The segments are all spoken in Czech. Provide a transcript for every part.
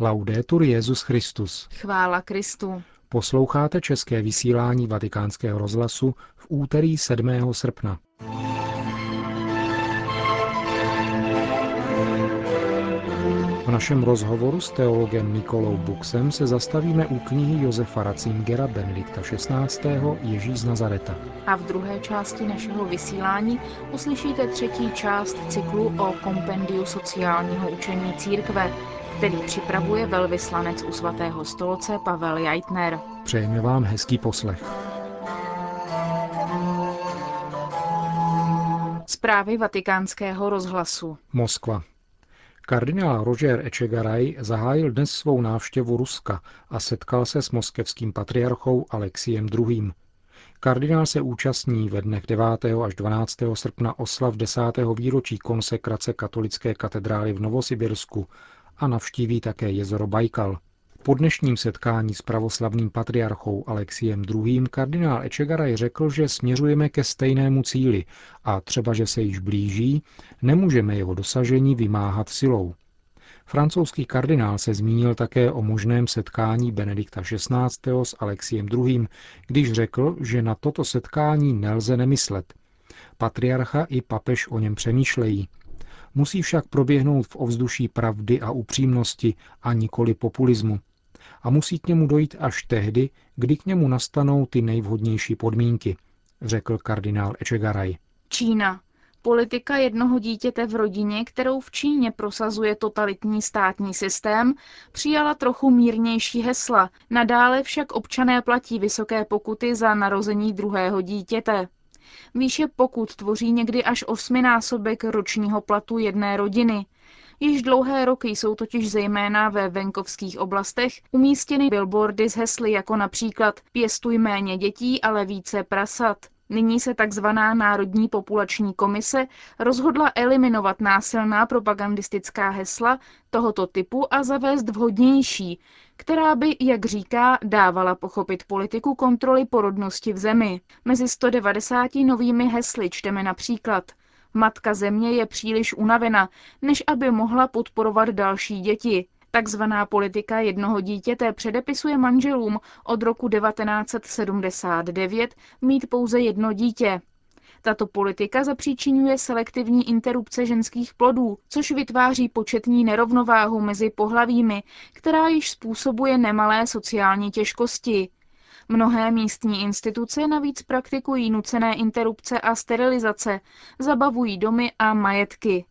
Laudetur Jezus Christus. Chvála Kristu. Posloucháte české vysílání Vatikánského rozhlasu v úterý 7. srpna. V našem rozhovoru s teologem Nikolou Buxem se zastavíme u knihy Josefa Ratzingera Benedikta XVI. Ježíš z Nazareta. A v druhé části našeho vysílání uslyšíte třetí část cyklu o kompendiu sociálního učení církve, který připravuje velvyslanec u svatého stolce Pavel Jaitner. Přejeme vám hezký poslech. Zprávy vatikánského rozhlasu. Moskva. Kardinál Roger Echegaray zahájil dnes svou návštěvu Ruska a setkal se s moskevským patriarchou Alexiem II. Kardinál se účastní ve dnech 9. až 12. srpna oslav 10. výročí konsekrace katolické katedrály v Novosibirsku a navštíví také jezero Bajkal. Po dnešním setkání s pravoslavným patriarchou Alexiem II. kardinál Echegaraj řekl, že směřujeme ke stejnému cíli a třeba, že se již blíží, nemůžeme jeho dosažení vymáhat silou. Francouzský kardinál se zmínil také o možném setkání Benedikta XVI. s Alexiem II., když řekl, že na toto setkání nelze nemyslet. Patriarcha i papež o něm přemýšlejí. Musí však proběhnout v ovzduší pravdy a upřímnosti a nikoli populismu a musí k němu dojít až tehdy, kdy k němu nastanou ty nejvhodnější podmínky, řekl kardinál Echegaray. Čína. Politika jednoho dítěte v rodině, kterou v Číně prosazuje totalitní státní systém, přijala trochu mírnější hesla. Nadále však občané platí vysoké pokuty za narození druhého dítěte. Výše pokud tvoří někdy až osminásobek ročního platu jedné rodiny. Již dlouhé roky jsou totiž zejména ve venkovských oblastech umístěny billboardy s hesly jako například Pěstuj méně dětí, ale více prasat. Nyní se tzv. Národní populační komise rozhodla eliminovat násilná propagandistická hesla tohoto typu a zavést vhodnější, která by, jak říká, dávala pochopit politiku kontroly porodnosti v zemi. Mezi 190 novými hesly čteme například – Matka země je příliš unavena, než aby mohla podporovat další děti. Takzvaná politika jednoho dítěte předepisuje manželům od roku 1979 mít pouze jedno dítě. Tato politika zapříčinuje selektivní interrupce ženských plodů, což vytváří početní nerovnováhu mezi pohlavími, která již způsobuje nemalé sociální těžkosti. Mnohé místní instituce navíc praktikují nucené interrupce a sterilizace, zabavují domy a majetky.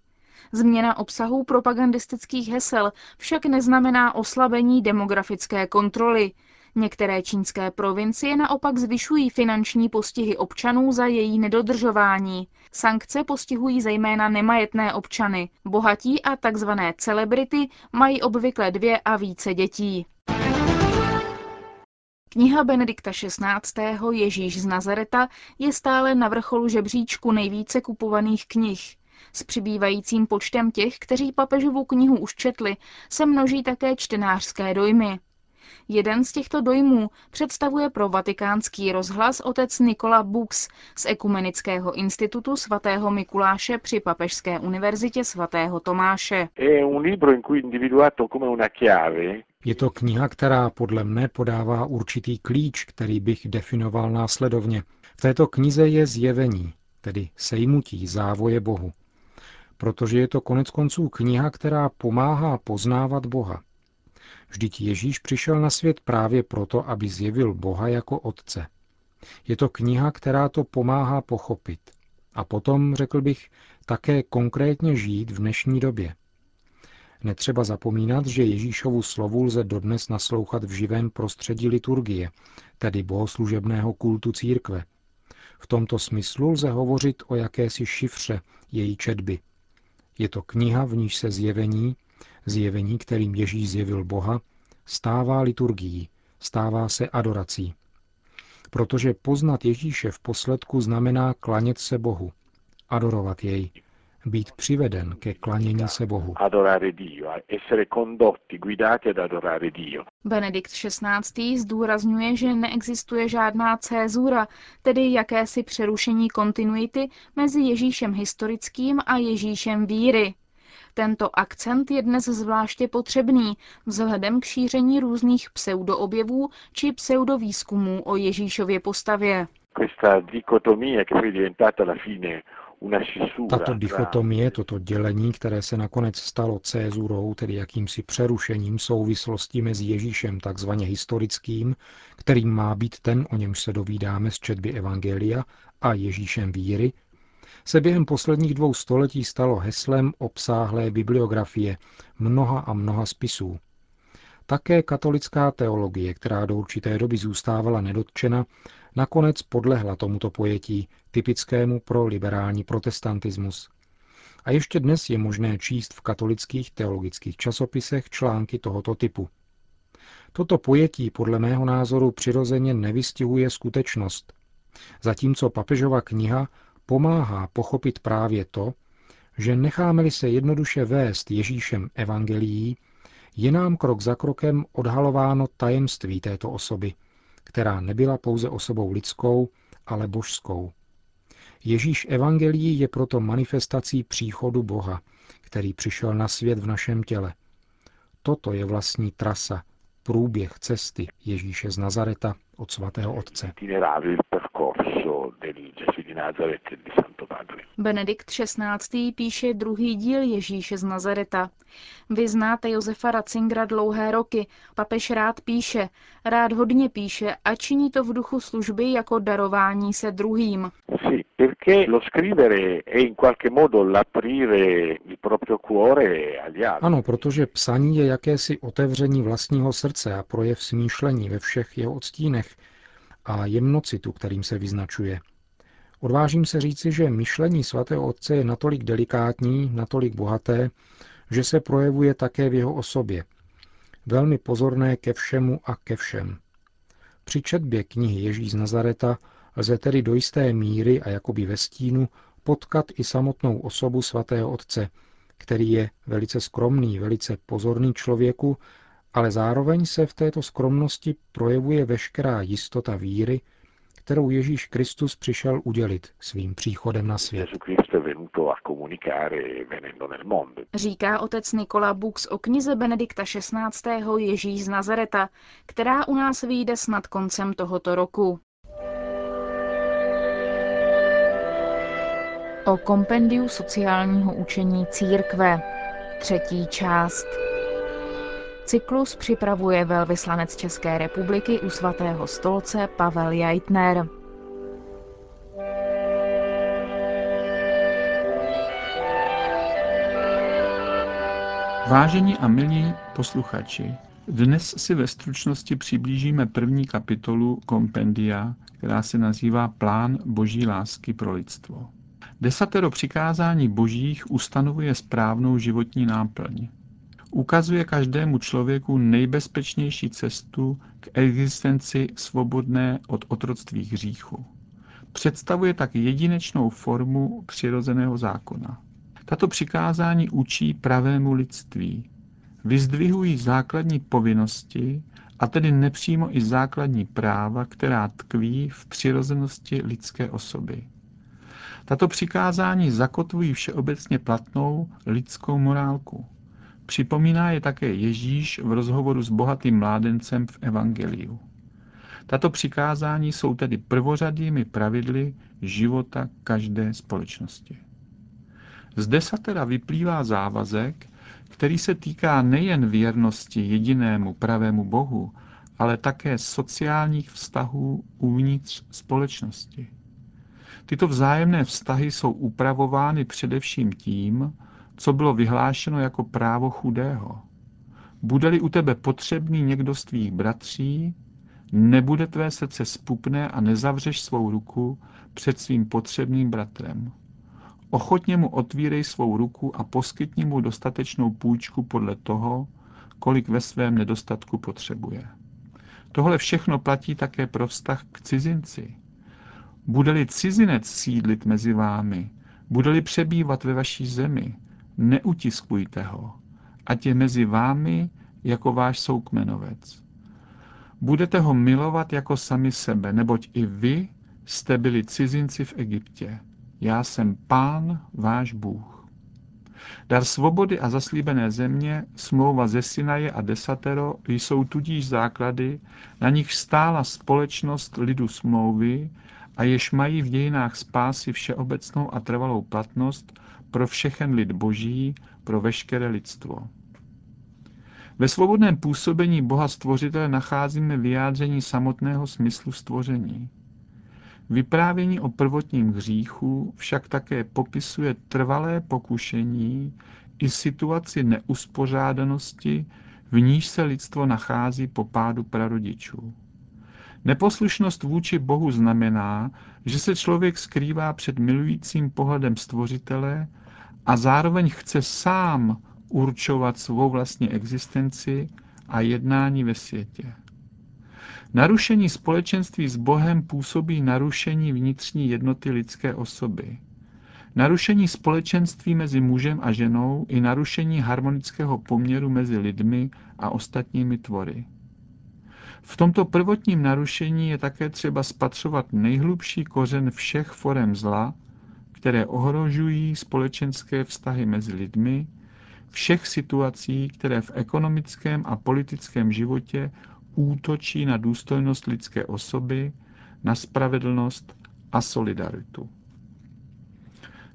Změna obsahu propagandistických hesel však neznamená oslabení demografické kontroly. Některé čínské provincie naopak zvyšují finanční postihy občanů za její nedodržování. Sankce postihují zejména nemajetné občany. Bohatí a tzv. celebrity mají obvykle dvě a více dětí. Kniha Benedikta XVI. Ježíš z Nazareta je stále na vrcholu žebříčku nejvíce kupovaných knih. S přibývajícím počtem těch, kteří papežovu knihu už četli, se množí také čtenářské dojmy. Jeden z těchto dojmů představuje pro vatikánský rozhlas otec Nikola Bux z Ekumenického institutu svatého Mikuláše při Papežské univerzitě svatého Tomáše. Je to kniha, která podle mne podává určitý klíč, který bych definoval následovně. V této knize je zjevení, tedy sejmutí závoje Bohu. Protože je to konec konců kniha, která pomáhá poznávat Boha. Vždyť Ježíš přišel na svět právě proto, aby zjevil Boha jako Otce. Je to kniha, která to pomáhá pochopit. A potom, řekl bych, také konkrétně žít v dnešní době. Netřeba zapomínat, že Ježíšovu slovu lze dodnes naslouchat v živém prostředí liturgie, tedy bohoslužebného kultu církve. V tomto smyslu lze hovořit o jakési šifře její četby. Je to kniha, v níž se zjevení, zjevení, kterým Ježíš zjevil Boha, stává liturgií, stává se adorací. Protože poznat Ježíše v posledku znamená klanět se Bohu, adorovat jej, být přiveden ke klanění se Bohu. Benedikt XVI. zdůrazňuje, že neexistuje žádná cézura, tedy jakési přerušení kontinuity mezi Ježíšem historickým a Ježíšem víry. Tento akcent je dnes zvláště potřebný vzhledem k šíření různých pseudoobjevů či pseudovýzkumů o Ježíšově postavě. Tato dichotomie, toto dělení, které se nakonec stalo cézurou, tedy jakýmsi přerušením souvislosti mezi Ježíšem takzvaně historickým, kterým má být ten, o němž se dovídáme z četby Evangelia, a Ježíšem víry, se během posledních dvou století stalo heslem obsáhlé bibliografie mnoha a mnoha spisů. Také katolická teologie, která do určité doby zůstávala nedotčena, nakonec podlehla tomuto pojetí, typickému pro liberální protestantismus. A ještě dnes je možné číst v katolických teologických časopisech články tohoto typu. Toto pojetí podle mého názoru přirozeně nevystihuje skutečnost, zatímco papežova kniha pomáhá pochopit právě to, že necháme-li se jednoduše vést Ježíšem evangelií, je nám krok za krokem odhalováno tajemství této osoby, která nebyla pouze osobou lidskou, ale božskou. Ježíš evangelií je proto manifestací příchodu Boha, který přišel na svět v našem těle. Toto je vlastní trasa, průběh cesty Ježíše z Nazareta od svatého Otce. Benedikt XVI. píše druhý díl Ježíše z Nazareta. Vy znáte Josefa Ratzingera dlouhé roky. Papež rád píše, rád hodně píše a činí to v duchu služby jako darování se druhým. Ano, protože psaní je jakési otevření vlastního srdce a projev smýšlení ve všech jeho odstínech a jemnocitu, kterým se vyznačuje. Odvážím se říci, že myšlení svatého otce je natolik delikátní, natolik bohaté, že se projevuje také v jeho osobě. Velmi pozorné ke všemu a ke všem. Při četbě knihy Ježíš z Nazareta lze tedy do jisté míry a jakoby ve stínu potkat i samotnou osobu svatého otce, který je velice skromný, velice pozorný člověku, ale zároveň se v této skromnosti projevuje veškerá jistota víry, kterou Ježíš Kristus přišel udělit svým příchodem na svět. Říká otec Nikola Bux o knize Benedikta XVI. Ježíš z Nazareta, která u nás vyjde snad koncem tohoto roku. O kompendiu sociálního učení církve. Třetí část. Cyklus připravuje velvyslanec České republiky u svatého stolce Pavel Jajtner. Vážení a milí posluchači, dnes si ve stručnosti přiblížíme první kapitolu kompendia, která se nazývá Plán boží lásky pro lidstvo. Desatero přikázání božích ustanovuje správnou životní náplň ukazuje každému člověku nejbezpečnější cestu k existenci svobodné od otroctví hříchu. Představuje tak jedinečnou formu přirozeného zákona. Tato přikázání učí pravému lidství. Vyzdvihují základní povinnosti, a tedy nepřímo i základní práva, která tkví v přirozenosti lidské osoby. Tato přikázání zakotvují všeobecně platnou lidskou morálku. Připomíná je také Ježíš v rozhovoru s bohatým mládencem v Evangeliu. Tato přikázání jsou tedy prvořadými pravidly života každé společnosti. Z desatera vyplývá závazek, který se týká nejen věrnosti jedinému pravému Bohu, ale také sociálních vztahů uvnitř společnosti. Tyto vzájemné vztahy jsou upravovány především tím, co bylo vyhlášeno jako právo chudého. Bude-li u tebe potřebný někdo z tvých bratří, nebude tvé srdce spupné a nezavřeš svou ruku před svým potřebným bratrem. Ochotně mu otvírej svou ruku a poskytni mu dostatečnou půjčku podle toho, kolik ve svém nedostatku potřebuje. Tohle všechno platí také pro vztah k cizinci. Bude-li cizinec sídlit mezi vámi, bude-li přebývat ve vaší zemi, neutiskujte ho, ať je mezi vámi jako váš soukmenovec. Budete ho milovat jako sami sebe, neboť i vy jste byli cizinci v Egyptě. Já jsem pán, váš Bůh. Dar svobody a zaslíbené země, smlouva ze Sinaje a desatero jsou tudíž základy, na nich stála společnost lidu smlouvy a jež mají v dějinách spásy všeobecnou a trvalou platnost pro všechen lid boží, pro veškeré lidstvo. Ve svobodném působení Boha Stvořitele nacházíme vyjádření samotného smyslu stvoření. Vyprávění o prvotním hříchu však také popisuje trvalé pokušení i situaci neuspořádanosti, v níž se lidstvo nachází po pádu prarodičů. Neposlušnost vůči Bohu znamená, že se člověk skrývá před milujícím pohledem stvořitele a zároveň chce sám určovat svou vlastní existenci a jednání ve světě. Narušení společenství s Bohem působí narušení vnitřní jednoty lidské osoby. Narušení společenství mezi mužem a ženou i narušení harmonického poměru mezi lidmi a ostatními tvory. V tomto prvotním narušení je také třeba spatřovat nejhlubší kořen všech forem zla, které ohrožují společenské vztahy mezi lidmi, všech situací, které v ekonomickém a politickém životě útočí na důstojnost lidské osoby, na spravedlnost a solidaritu.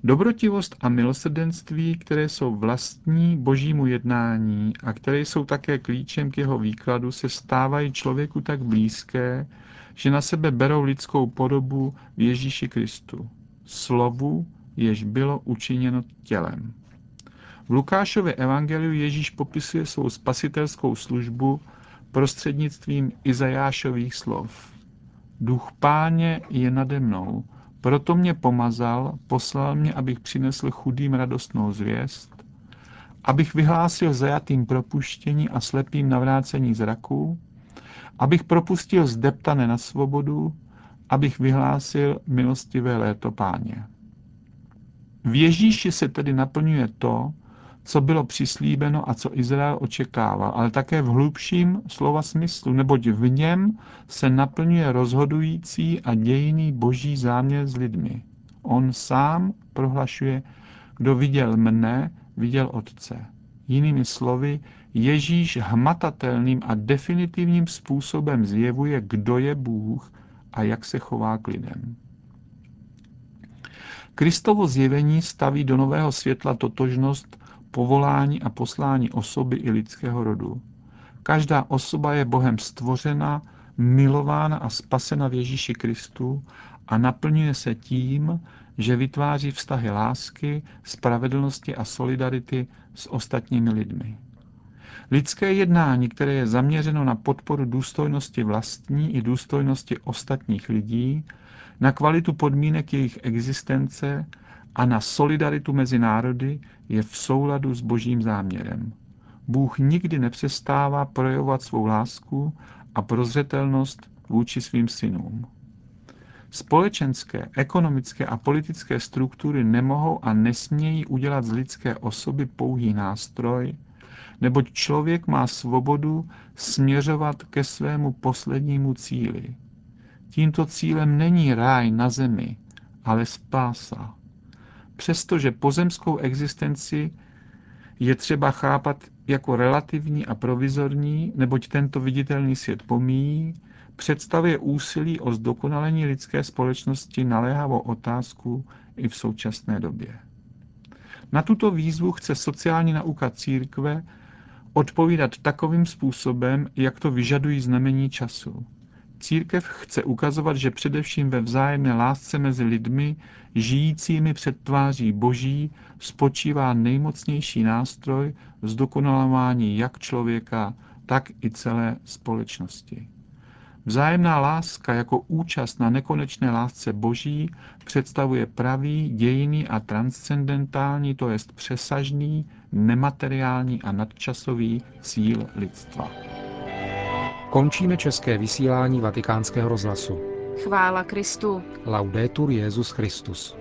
Dobrotivost a milosrdenství, které jsou vlastní božímu jednání a které jsou také klíčem k jeho výkladu, se stávají člověku tak blízké, že na sebe berou lidskou podobu v Ježíši Kristu. Slovu, jež bylo učiněno tělem. V Lukášově evangeliu Ježíš popisuje svou spasitelskou službu prostřednictvím Izajášových slov. Duch páně je nade mnou, proto mě pomazal, poslal mě, abych přinesl chudým radostnou zvěst, abych vyhlásil zajatým propuštění a slepým navrácení zraků, abych propustil zdeptané na svobodu, abych vyhlásil milostivé léto páně. V Ježíši se tedy naplňuje to, co bylo přislíbeno a co Izrael očekával, ale také v hlubším slova smyslu, neboť v něm se naplňuje rozhodující a dějiný boží záměr s lidmi. On sám prohlašuje, kdo viděl mne, viděl Otce. Jinými slovy, Ježíš hmatatelným a definitivním způsobem zjevuje, kdo je Bůh a jak se chová k lidem. Kristovo zjevení staví do nového světla totožnost povolání a poslání osoby i lidského rodu. Každá osoba je Bohem stvořena, milována a spasena v Ježíši Kristu a naplňuje se tím, že vytváří vztahy lásky, spravedlnosti a solidarity s ostatními lidmi. Lidské jednání, které je zaměřeno na podporu důstojnosti vlastní i důstojnosti ostatních lidí, na kvalitu podmínek jejich existence a na solidaritu mezi národy je v souladu s božím záměrem. Bůh nikdy nepřestává projevovat svou lásku a prozřetelnost vůči svým synům. Společenské, ekonomické a politické struktury nemohou a nesmějí udělat z lidské osoby pouhý nástroj, neboť člověk má svobodu směřovat ke svému poslednímu cíli. Tímto cílem není ráj na zemi, ale spása. Přestože pozemskou existenci je třeba chápat jako relativní a provizorní, neboť tento viditelný svět pomíjí, představuje úsilí o zdokonalení lidské společnosti naléhavou otázku i v současné době. Na tuto výzvu chce sociální nauka církve odpovídat takovým způsobem, jak to vyžadují znamení času. Církev chce ukazovat, že především ve vzájemné lásce mezi lidmi, žijícími před tváří Boží, spočívá nejmocnější nástroj zdokonalování jak člověka, tak i celé společnosti. Vzájemná láska jako účast na nekonečné lásce Boží představuje pravý, dějiný a transcendentální, to jest přesažný, nemateriální a nadčasový cíl lidstva. Končíme české vysílání vatikánského rozhlasu. Chvála Kristu. Laudetur Jezus Christus.